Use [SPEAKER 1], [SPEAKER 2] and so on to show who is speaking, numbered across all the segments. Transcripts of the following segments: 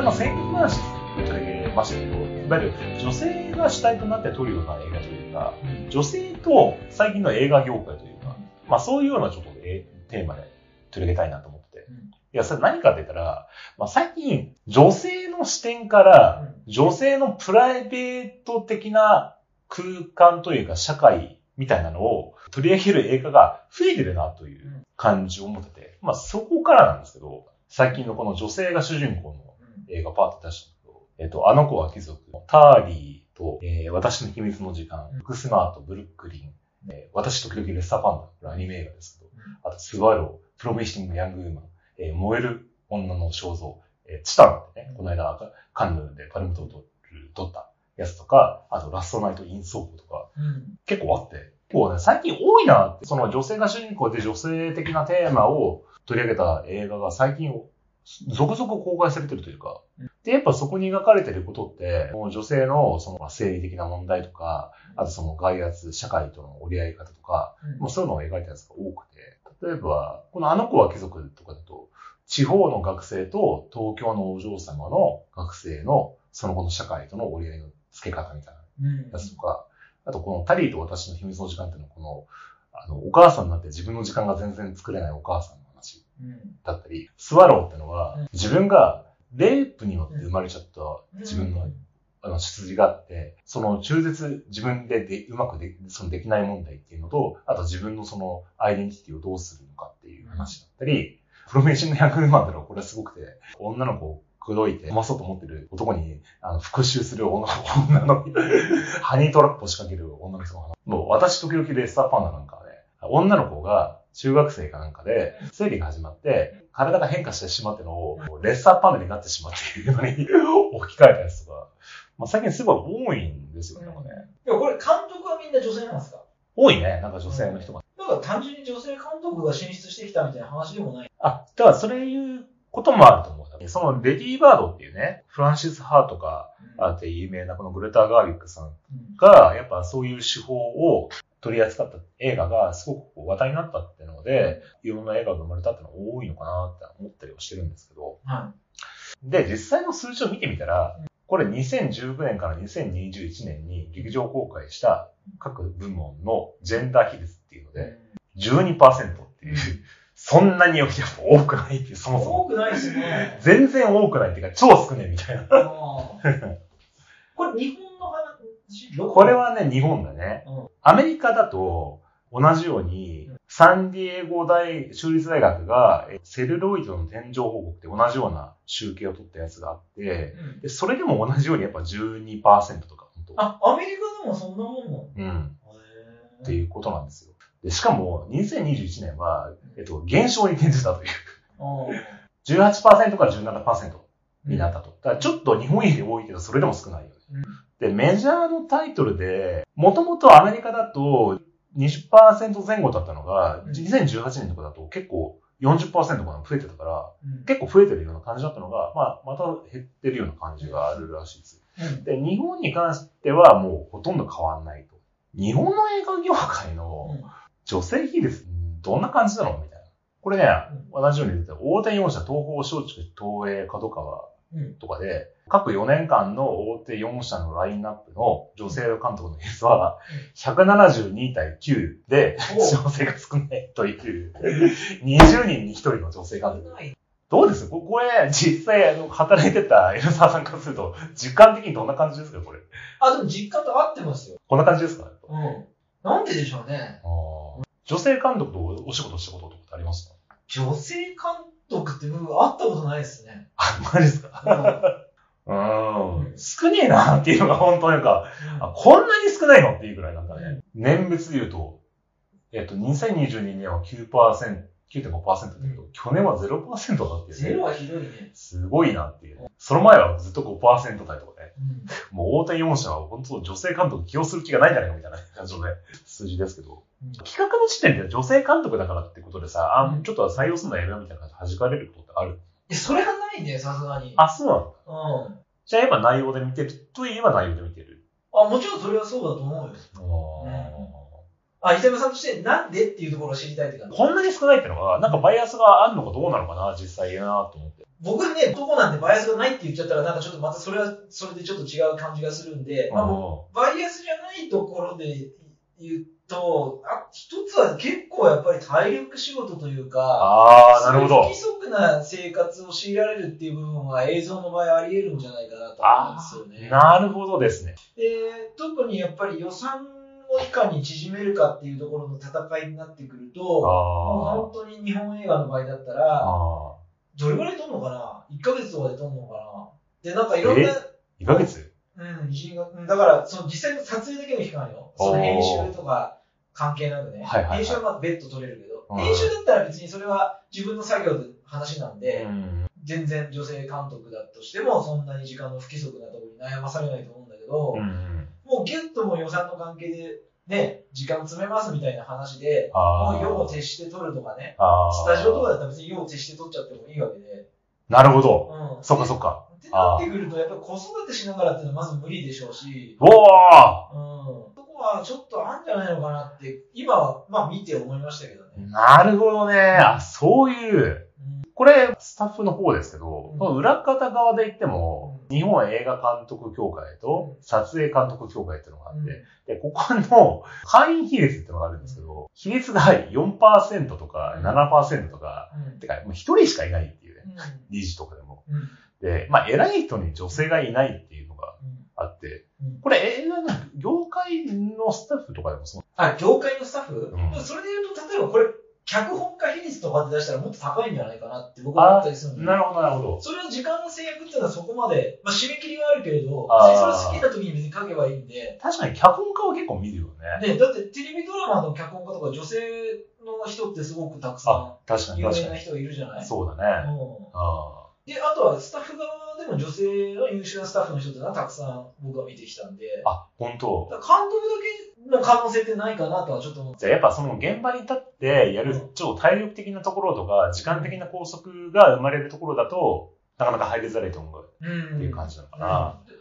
[SPEAKER 1] は、この間の選曲話取り上げましたけど、いわゆる女性が主体となって撮るような映画というか、女性と最近の映画業界というか、まあそういうようなちょっとテーマで取り上げたいなと思ってて。いや、それ何かって言ったら、まあ最近、女性の視点から、女性のプライベート的な空間というか社会みたいなのを取り上げる映画が増えてるなという感じを持ってて、まあそこからなんですけど、最近のこの女性が主人公の映画パーッと出したんですけど、えっと、あの子は貴族、ターリーと、えー私の秘密の時間、ブックスマート、ブルックリン、えー私時々レッサーパンダ、これアニメ映画ですけど、あとスワロー、プロミッシング・ヤング・ウーマン、えー燃える女の肖像、えーチタンってね、この間カンヌでパルムドールを取る取ったやつとか、あとラストナイト・イン・ソープとか、結構あって、結構ね、最近多いなって、その女性が主人公で女性的なテーマを取り上げた映画が最近続々公開されてるというか、で、やっぱそこに描かれてることって、もう女性のその生理的な問題とか、あとその外圧、社会との折り合い方とか、もうそういうのを描いたやつが多くて、例えば、このあの子は貴族とかだと、地方の学生と東京のお嬢様の学生のその後の社会との折り合いの付け方みたいなやつとか、あとこのタリーと私の秘密の時間っていうのはこの、あの、お母さんになって自分の時間が全然作れないお母さんの話だったり、スワローってのは
[SPEAKER 2] うん。
[SPEAKER 1] 自分がレイプによって生まれちゃった自分のあの、出自があって、その中絶自分ででうまくでそのできない問題っていうのと、あと自分のそのアイデンティティをどうするのかっていう話だったり、プロフェッションの100万ってのはこれはすごくて、女の子を口説いて、まそうと思ってる男に、あの、復讐する女女の、ハニートラップを仕掛ける女の人の話。もう私時々レッサーパンダなんかはね、女の子が中学生かなんかで、生理が始まって、体が変化してしまってのを、レッサーパンダになってしまっているのに 置き換えたやつとか、まあ、最近すごい多いんですよね、なんかね。
[SPEAKER 2] いや、これ監督はみんな女性なんですか？
[SPEAKER 1] 多いね、なんか女性の人が。
[SPEAKER 2] だから単純に女性監督が進出してきたみたいな話でもない。
[SPEAKER 1] あ、だからそれいうこともあると思う。そのレディーバードっていうね、フランシス・ハートがあって有名なこのグレター・ガービックさん
[SPEAKER 2] うん
[SPEAKER 1] が、やっぱそういう手法を取り扱った映画がすごくこう話題になったっていうので、いろんな映画が生まれたっていうのが多いのかなって思ったりはしてるんですけど、
[SPEAKER 2] は
[SPEAKER 1] で、実際の数字を見てみたら、これ2019年から2021年に劇場公開した各部門のジェンダー比率っていうの
[SPEAKER 2] い。
[SPEAKER 1] で、12%っていう、そんなにやっぱ多くないっていう、そもそも。
[SPEAKER 2] 多くないですね。
[SPEAKER 1] 全然多くないっていうか、超少ねえみたいな。
[SPEAKER 2] これ日本の
[SPEAKER 1] これ、はね、日本だね
[SPEAKER 2] うん。
[SPEAKER 1] アメリカだと、同じように、サンディエゴ大、州立大学が、えセルロイドの天井報告って同じような集計を取ったやつがあって、
[SPEAKER 2] うん
[SPEAKER 1] でそれでも同じようにやっぱ12%とか、本当
[SPEAKER 2] あ、アメリカでもそんなもんなの
[SPEAKER 1] うん。っていうことなんですよ。で、しかも、2021年は、えっと、減少に転じたという。
[SPEAKER 2] あ
[SPEAKER 1] 18%から17%
[SPEAKER 2] ー
[SPEAKER 1] になったと。だからちょっと日本より多いけど、それでも少ないよね。
[SPEAKER 2] うん
[SPEAKER 1] で、メジャーのタイトルで、もともとアメリカだと20%前後だったのが、
[SPEAKER 2] うん
[SPEAKER 1] 2018年とかだと結構40%とか増えてたから、
[SPEAKER 2] うん
[SPEAKER 1] 結構増えてるような感じだったのが、まあ、また減ってるような感じがあるらしいです。
[SPEAKER 2] うん
[SPEAKER 1] で、日本に関してはもうほとんど変わんないと。日本の映画業界の
[SPEAKER 2] うん
[SPEAKER 1] 女性比率、どんな感じなのみたいな。これね、同じように言ってた大手4社、東宝、松竹、東映、角川
[SPEAKER 2] うん
[SPEAKER 1] とかで、各4年間の大手4社のラインナップの女性監督の比率は、172対9で、
[SPEAKER 2] お
[SPEAKER 1] 女性が少ないという、20人に1人の女性監督。どうです？ここれ、実際、あの、働いてたエルサーさんからすると、実感的にどんな感じですか？これ。
[SPEAKER 2] あ、でも実家と合ってますよ。
[SPEAKER 1] こんな感じですか？
[SPEAKER 2] うん。なんででしょうね。
[SPEAKER 1] 女性監督とお仕事したこととかってありますか？
[SPEAKER 2] 女性監督って僕会ったことないですね。
[SPEAKER 1] あ、マジですか？
[SPEAKER 2] うん。
[SPEAKER 1] うーん。少ねえなっていうのが本当なんか、あ、こんなに少ないの？っていうぐらいなんかね、年別で言うと、えっと、2022年は9%、9.5%だけど、去年は0%だっていう、
[SPEAKER 2] ゼロはひどいね。
[SPEAKER 1] すごいなっていう。その前はずっと5%台とかね。
[SPEAKER 2] うん
[SPEAKER 1] もう大手4社は本当女性監督起用する気がないんじゃないかみたいな感じのね、数字ですけど。企画の時点で女性監督だからってことでさ、あ、ちょっと採用するのやめようみたいな感じで弾かれることってある？
[SPEAKER 2] え、それがないね、さすがに。
[SPEAKER 1] あ、そうなの
[SPEAKER 2] うん。
[SPEAKER 1] じゃあやっぱ内容で見てるといえば内容で見てる。
[SPEAKER 2] あ、もちろんそれはそうだと思うよ。あ、伊沢さんとしてなんでっていうところを知りたいって感じ。
[SPEAKER 1] こんなに少ないってのは、なんかバイアスがあるのかどうなのかな、実際なと思って。
[SPEAKER 2] 僕ね、男なんでバイアスがないって言っちゃったら、なんかちょっとまたそれは、それでちょっと違う感じがするんで、まあ、バイアスじゃないところで言うと、あ、一つは結構やっぱり体力仕事というか、
[SPEAKER 1] ああ、なるほど。
[SPEAKER 2] 不規則な生活を強いられるっていう部分は映像の場合あり得るんじゃないかなと思うんですよね。
[SPEAKER 1] なるほどですね。
[SPEAKER 2] で、特にやっぱり予算をいかに縮めるかっていうところの戦いになってくると、もう本当に日本映画の場合だったら、どれぐらい撮るのかな ?1 ヶ月とかで撮るのかな？で、なんかいろんな。
[SPEAKER 1] 1ヶ月？
[SPEAKER 2] うん、だから、その実際の撮影だけの期間よ。その編集とか関係なくね。はいはいはい、編集はまあ別途撮れるけど、編集だったら別にそれは自分の作業の話なんで、うん、全然女性監督だとしてもそんなに時間の不規則なところに悩まされないと思うんだけど、うん、もうギュッともう予算の関係でね、時間詰めますみたいな話で、もう用を徹して撮るとかね、スタジオとかだったら別に用を徹して撮っちゃってもいいわけで。
[SPEAKER 1] なるほど。うん。そっかそっか。
[SPEAKER 2] ってなってくると、やっぱり子育てしながらっていうのはまず無理でしょうし。
[SPEAKER 1] おーうん。
[SPEAKER 2] そこはちょっとあるんじゃないのかなって、今は、まあ見て思いましたけどね。
[SPEAKER 1] なるほどね。あ、そういう。これ、スタッフの方ですけど、うん、裏方側で言っても、日本映画監督協会と撮影監督協会っていうのがあって、うん、で、ここの会員比率っていうのがあるんですけど、比率が4%とか7%とか、うん、てか、もう一人しかいないっていうね、理事とかでも。で、まあ、偉い人に女性がいないっていうのがあって、これ映画の業界のスタッフとかでもそう。
[SPEAKER 2] あ、業界のスタッフ、それで言うと、例えばこれ、脚本家比率とかで出したらもっと高いんじゃないかなって僕は思ったりするんで。
[SPEAKER 1] なるほど、なるほど。
[SPEAKER 2] それは時間の制約っていうのはそこまで、まあ締め切りはあるけれど、それ好きな時に別に書けばいいんで。
[SPEAKER 1] 確かに脚本家は結構見るよね。
[SPEAKER 2] ね、だってテレビドラマの脚本家とか女性の人ってすごくたくさん、
[SPEAKER 1] 確かに
[SPEAKER 2] 有名な人いるじゃない？
[SPEAKER 1] そうだね。うん、
[SPEAKER 2] あで、あとはスタッフ側でも女性の優秀なスタッフの人ってのはたくさん僕は見てきたんで。
[SPEAKER 1] あ、本当。
[SPEAKER 2] 監督だけの可能性ってないかなとはちょっと思って。
[SPEAKER 1] じゃあやっぱその現場に立ってやる超体力的なところとか、時間的な拘束が生まれるところだと、なかなか入りづらいと思うっていう感じなのかな。
[SPEAKER 2] うんうん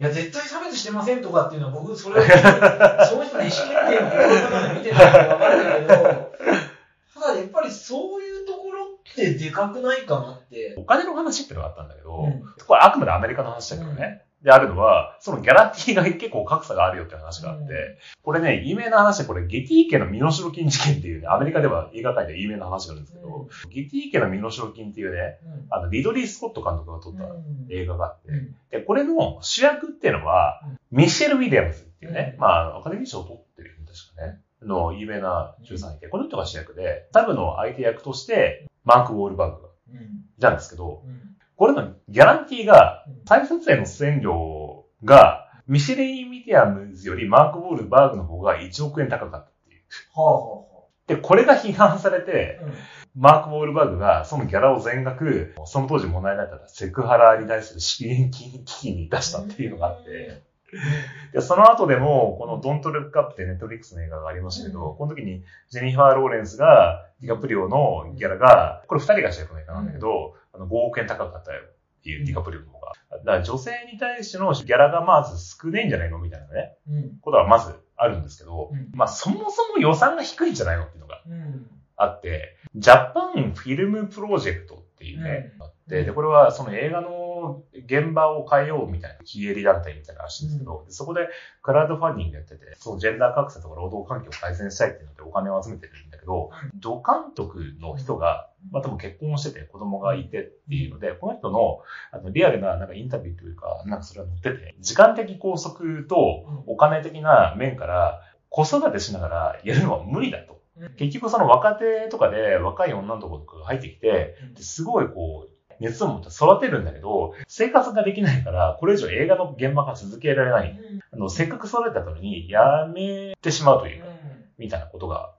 [SPEAKER 2] いや、絶対差別してませんとかっていうのは僕、それは、その人の意思決定を心の中で見てないからわかるんだけど、ただやっぱりそういうところってでかくないかなって。
[SPEAKER 1] お金の話ってのがあったんだけど、うん、これあくまでアメリカの話だけどね。であるのは、そのギャラティーが結構格差があるよって話があって、これね、有名な話で、これ、ゲティー家の身代金事件っていうね、アメリカでは映画界では有名な話があるんですけど、ゲティー家の身代金っていうね、あの、リドリー・スコット監督が撮った映画があって、で、これの主役っていうのは、ミシェル・ウィリアムズっていうね、まあ、アカデミー賞を取ってるん確かね、の有名な13位で、この人が主役で、サブの相手役として、マーク・ウォールバーグがいたんですけど、これのギャランティーが、再撮影の出演料が、ミシェル・ウィリアムズよりマーク・ウォールバーグの方が1億円高かったっていう。はあはあ、で、これが批判されて、うん、マーク・ウォールバーグがそのギャラを全額、その当時問題になったセクハラに対する資金寄付に出したっていうのがあって、で、その後でも、このドントルックアップってネットフリックスの映画がありましたけど、うん、この時にジェニファー・ローレンスが、ディカプリオのギャラが、これ二人が主役の映画なんだけど、あの5億円高かったよっていうディカプリオの方が。だから女性に対してのギャラがまず少ねえんじゃないのみたいなね、うん、ことはまずあるんですけど、うん、まあそもそも予算が低いんじゃないのっていうのがあって、ジャパンフィルムプロジェクトっていうね、あって、で、これはその映画の現場を変えようみたいな非営利団体みたいならしいんですけど、うん、そこでクラウドファンディングやってて、そのジェンダー格差とか労働環境を改善したいっていうのでお金を集めてるんだけど、土監督の人が、まあ、多分結婚してて子供がいてっていうので、この人のあのリアルななんかインタビューというか、なんかそれは載ってて、時間的拘束とお金的な面から子育てしながらやるのは無理だと。結局その若手とかで若い女の子とかが入ってきて、すごいこう、熱を持って育てるんだけど、生活ができないから、これ以上映画の現場が続けられない。あの、せっかく育てたのに、やめてしまうというか、みたいなことが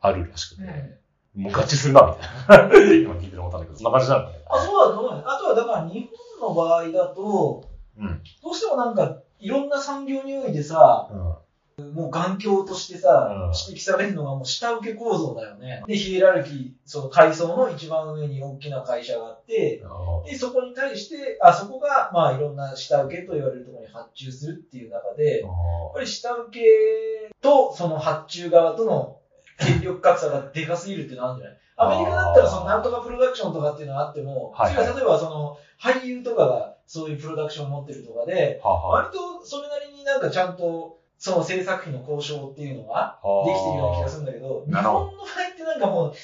[SPEAKER 1] あるらしくて、もうガチするな、みたいな。今聞いて思ったんだけど、そんな感じなんだね。
[SPEAKER 2] あ、そうだと思うあとはだから日本の場合だと、うん、どうしてもなんか、いろんな産業においてさ、うんもう眼鏡としてさ、うん、指摘されるのがもう下請け構造だよね。で、ヒエラルキー、その階層の一番上に大きな会社があって、で、そこに対して、あそこが、まあいろんな下請けと言われるところに発注するっていう中で、やっぱり下請けとその発注側との権力格差がでかすぎるっていうのはあるんじゃない？アメリカだったらそのなんとかプロダクションとかっていうのがあっても、はいはい、例えばその俳優とかがそういうプロダクションを持ってるとかで、はは割とそれなりになんかちゃんとその制作費の交渉っていうのができてるような気がするんだけど、日本の場合ってなんかもう、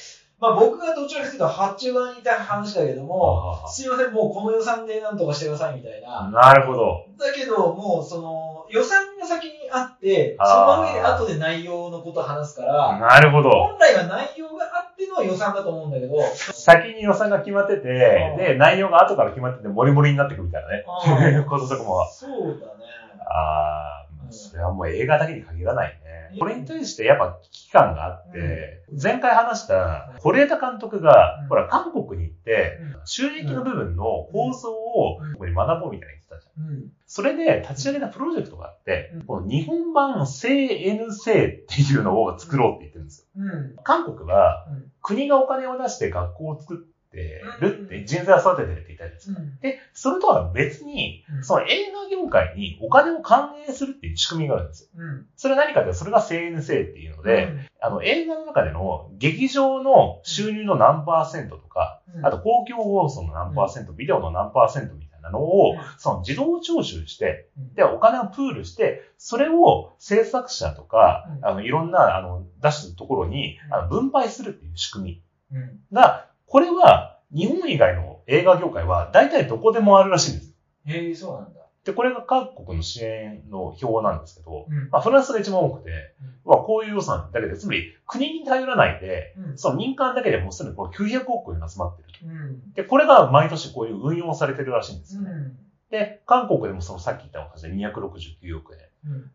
[SPEAKER 2] まあ僕がどちらかというと発注側にいた話だけども、すいません、もうこの予算でなんとかしてくださいみたいな。
[SPEAKER 1] なるほど。
[SPEAKER 2] だけど、もうその予算が先にあって、その上で後で内容のことを話すから、
[SPEAKER 1] なるほど。
[SPEAKER 2] 本来は内容があっての予算だと思うんだけど、
[SPEAKER 1] 先に予算が決まってて、で、内容が後から決まってて、モリモリになっていくみたいなね。こととかも。
[SPEAKER 2] そうだね。
[SPEAKER 1] ああ、それはもう映画だけに限らないね。これに対してやっぱ危機感があって、前回話した是枝監督が、ほら、韓国に行って、収益の部分の構造をここに学ぼうみたいな言ってたじゃん。それで立ち上げたプロジェクトがあって、この日本版 CNC っていうのを作ろうって言ってるんですよ。韓国は国がお金を出して学校を作っててるって人材を育ててるって言ったじゃないですか。で、それとは別に、その映画業界にお金を還元するっていう仕組みがあるんですよ。それは何かってそれが CNC っていうので、あの映画の中での劇場の収入の何パーセントとか、あと公共放送の何パーセント、ビデオの何パーセントみたいなのを、その自動徴収して、で、お金をプールして、それを制作者とか、あの、いろんな、あの、出すところに、あの、分配するっていう仕組みが、これは、日本以外の映画業界は、大体どこでもあるらしいんです。
[SPEAKER 2] へえ、そうなんだ。
[SPEAKER 1] で、これが各国の支援の表なんですけど、うん、まあ、フランスが一番多くて、うん、まあ、こういう予算だけで、つまり国に頼らないで、うん、その民間だけでもうすでにこれ900億円集まってると、うん。で、これが毎年こういう運用されてるらしいんですよね。で、韓国でもそのさっき言った感じで269億円、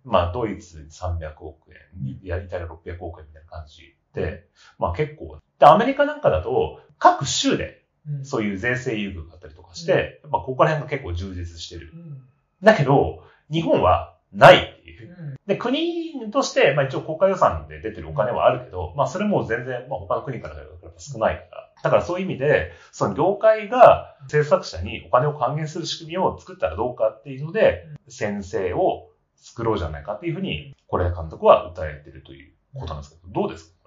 [SPEAKER 1] まあ、ドイツ300億円、イタリア600億円みたいな感じで、まあ結構。で、アメリカなんかだと、各州でそういう税制優遇があったりとかして、まあ、ここら辺が結構充実してる。だけど、日本はないっていう。で、国として、まあ一応国家予算で出てるお金はあるけど、まあそれも全然、まあ他の国から少ないから。だからそういう意味で、その業界が制作者にお金を還元する仕組みを作ったらどうかっていうので、先生を作ろうじゃないかっていうふうに、是枝監督は訴えてるということなんですけど、どうですか？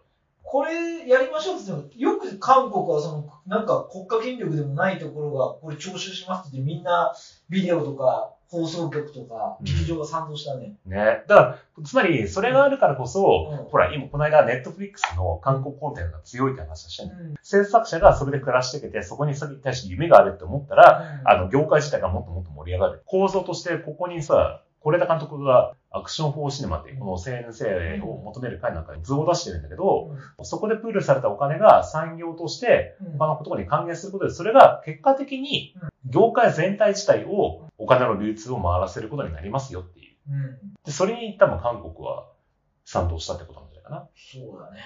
[SPEAKER 2] これやりましょうって言っても、よく韓国はその、なんか国家権力でもないところが、これ徴収しますってみんなビデオとか放送局とか、劇場が賛同したね。
[SPEAKER 1] うん、ね。だから、つまり、それがあるからこそ、うん、ほら、今、この間、ネットフリックスの韓国コンテンツが強いって話をしてる、うん、制作者がそれで暮らしていけて、そこにそれに対して夢があるって思ったら、あの、業界自体がもっともっと盛り上がる。構造として、ここにさ、是枝監督がアクションフォーシネマっていうこの先生を求める会なんかに図を出してるんだけど、うん、そこでプールされたお金が産業として他のところに還元することで、それが結果的に業界全体自体をお金の流通を回らせることになりますよっていう。うん、で、それに多分韓国は賛同したってことなんじゃないかな。
[SPEAKER 2] そうだね。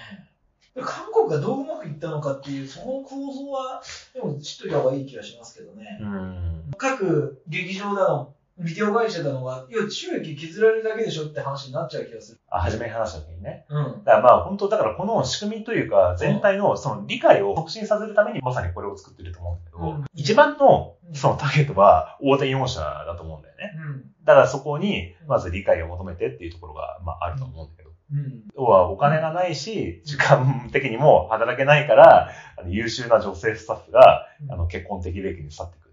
[SPEAKER 2] 韓国がどううまくいったのかっていう、その構造は、でも知っといた方がいい気がしますけどね。うん、各劇場だの、ビデオ会社だのが、いや、収益削られるだけでしょって話になっちゃう気がする。
[SPEAKER 1] あ、初めに話した時にね。うん。だからまあ本当、だからこの仕組みというか、全体のその理解を促進させるためにまさにこれを作ってると思うんだけど、うん、一番のそのターゲットは大手4社だと思うんだよね。うん。だからそこにまず理解を求めてっていうところが、まああると思うんだけど。うん。要はお金がないし、時間的にも働けないから、あの優秀な女性スタッフが、あの結婚的歴に去っていく。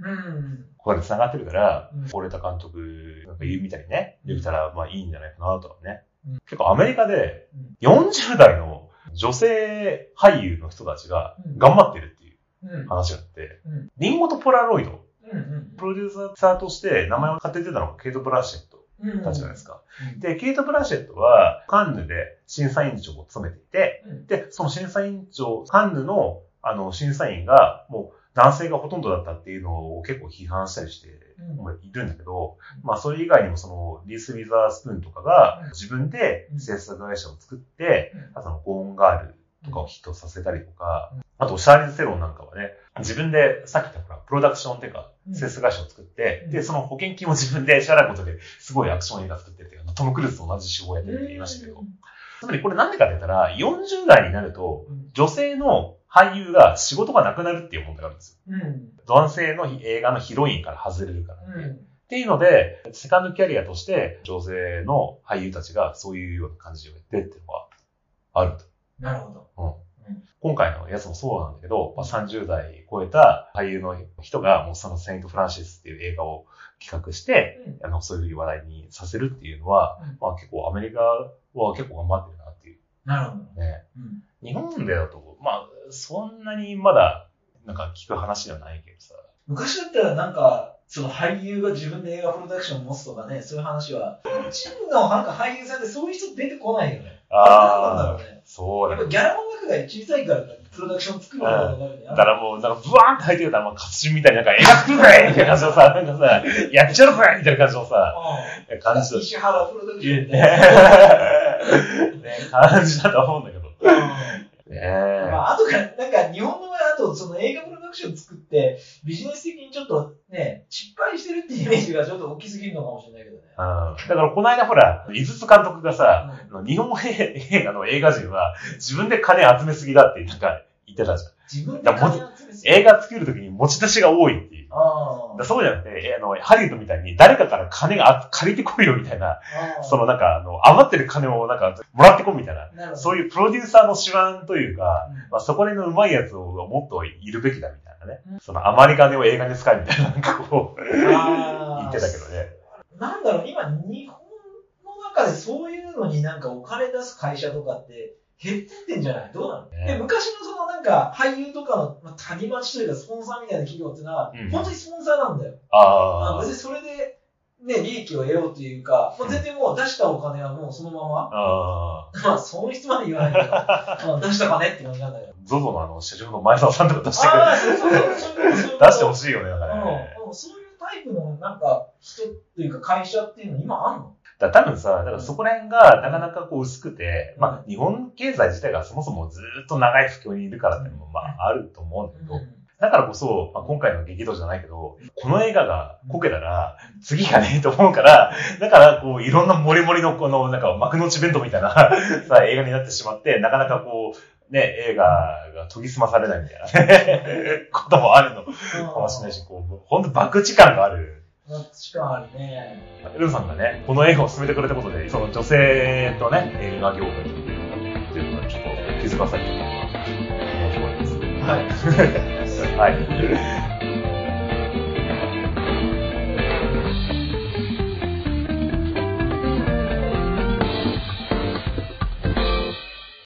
[SPEAKER 1] うん。ここで繋がってるから、うん、れた監督なんか言うみたいにね、できたらまあいいんじゃないかなとはね。うん、結構アメリカで40代の女性俳優の人たちが頑張ってるっていう話があって、リンゴとポラロイド、プロデューサーとして名前を当ててたのがケイト・ブラシェット。たちじゃないですか。で、ケイト・ブラシェットは、カンヌで審査委員長を務めていて、で、その審査委員長、カンヌの、あの、審査員が、もう、男性がほとんどだったっていうのを結構批判したりしているんだけど、うん、まあそれ以外にもそのリース・ウィザースプーンとかが自分で制作会社を作って、あとのゴーンガールとかをヒットさせたりとか、あとシャーリーズ・セロンなんかはね、自分でさっき言ったほら、プロダクションっていうか、制作会社を作って、で、その保険金を自分で支払うことですごいアクション映画作ってるっていうトム・クルーズと同じ手法をやってるって言いましたけど、つまりこれなんでかって言ったら、40代になると、女性の俳優が仕事がなくなるっていう問題があるんですよ。うん、男性の映画のヒロインから外れるからね。うん、っていうので、セカンドキャリアとして女性の俳優たちがそういうような感じをやってっていうのはあると。
[SPEAKER 2] なるほど。
[SPEAKER 1] うん。今回のやつもそうなんだけど、まあ、30代超えた俳優の人が、もうそのセイント・フランシスっていう映画を企画して、うん、あの、そういうふうに話題にさせるっていうのは、うん、まあ結構アメリカは結構頑張ってるなっていう。
[SPEAKER 2] なるほど。
[SPEAKER 1] ね。うん、日本でだと、まあ、そんなにまだ、なんか聞く話ではないけどさ。
[SPEAKER 2] 昔だったらなんか、その俳優が自分で映画プロダクションを持つとかね、そういう話は、一部のなんか俳優さんでそういう人出てこないよね。ああ。なんだろうね。そうだ、ね。やっぱギャラの額が小さいから、プロダクション作るのが
[SPEAKER 1] ね。だからもう、なんかブワーンって入ってきたら、まあ、活心みたいな、なんか映画作るぜみたいな感じのさ、なんかさ、やっちゃうのかいみたいな感じのさ、
[SPEAKER 2] 感じ石原プロダクションみたい
[SPEAKER 1] な。感じだと思うんだけど。
[SPEAKER 2] ねまあ、あとか、なんか日本の場合、あとその映画プロダクション作って、ビジネス的にちょっとね、失敗してるっていうイメージがちょっと大きすぎるのかもしれないけどね。
[SPEAKER 1] だからこの間ほら、井筒監督がさ、うん、日本映画の映画人は自分で金集めすぎだってなんか言ってたじゃん。
[SPEAKER 2] 自分で金集めす
[SPEAKER 1] ぎ映画作るときに持ち出しが多いっていう。あそうじゃなくて、あの、ハリウッドみたいに誰かから金が借りてこいよみたいな、そのなんか、あの、余ってる金をなんか、もらってこいみたいな、そういうプロデューサーの手腕というか、うん、まあ、そこら辺の上手いやつをもっといるべきだみたいなね。うん、その余り金を映画に使うみたいな、なんかこう、言ってたけどね。
[SPEAKER 2] なんだろう、今、日本の中でそういうのになんかお金出す会社とかって、減ってってんじゃない？どうなの、ね、で昔のそのなんか俳優とかの、まあ、谷町というかスポンサーみたいな企業っていうのは、うん、本当にスポンサーなんだよ。ああ。別にそれで、ね、利益を得ようというか、もう全然もう出したお金はもうそのまま。あ まあ、損失まで言わないけど、まあ、出した金って感じなんだけど。
[SPEAKER 1] ゾゾのあの、社長の前澤さんとか出してくれる。ああ、そうそうそう。出してほしいよね、だからね。
[SPEAKER 2] うん、そういうタイプのなんか人っていうか会社っていうの今あんの？
[SPEAKER 1] だ多分さ、だからそこら辺がなかなかこう薄くて、まあ日本経済自体がそもそもずっと長い不況にいるからっていうのもまああると思うんだけど、だからこそ、まあ、今回の激怒じゃないけど、この映画がこけたら、次がねえと思うから、だからこう、いろんなモリモリのこの、なんか幕の内弁当みたいな さ、映画になってしまって、なかなかこう、ね、映画が研ぎ澄まされないみたいな こともあるのかもしれないし、こう、ほんと爆地感がある
[SPEAKER 2] 確かにね。
[SPEAKER 1] ルーさんがね、この映画を進めてくれたことで、その女性とね、映画業界というのがちょっと気づかされたと思います。はい。はい。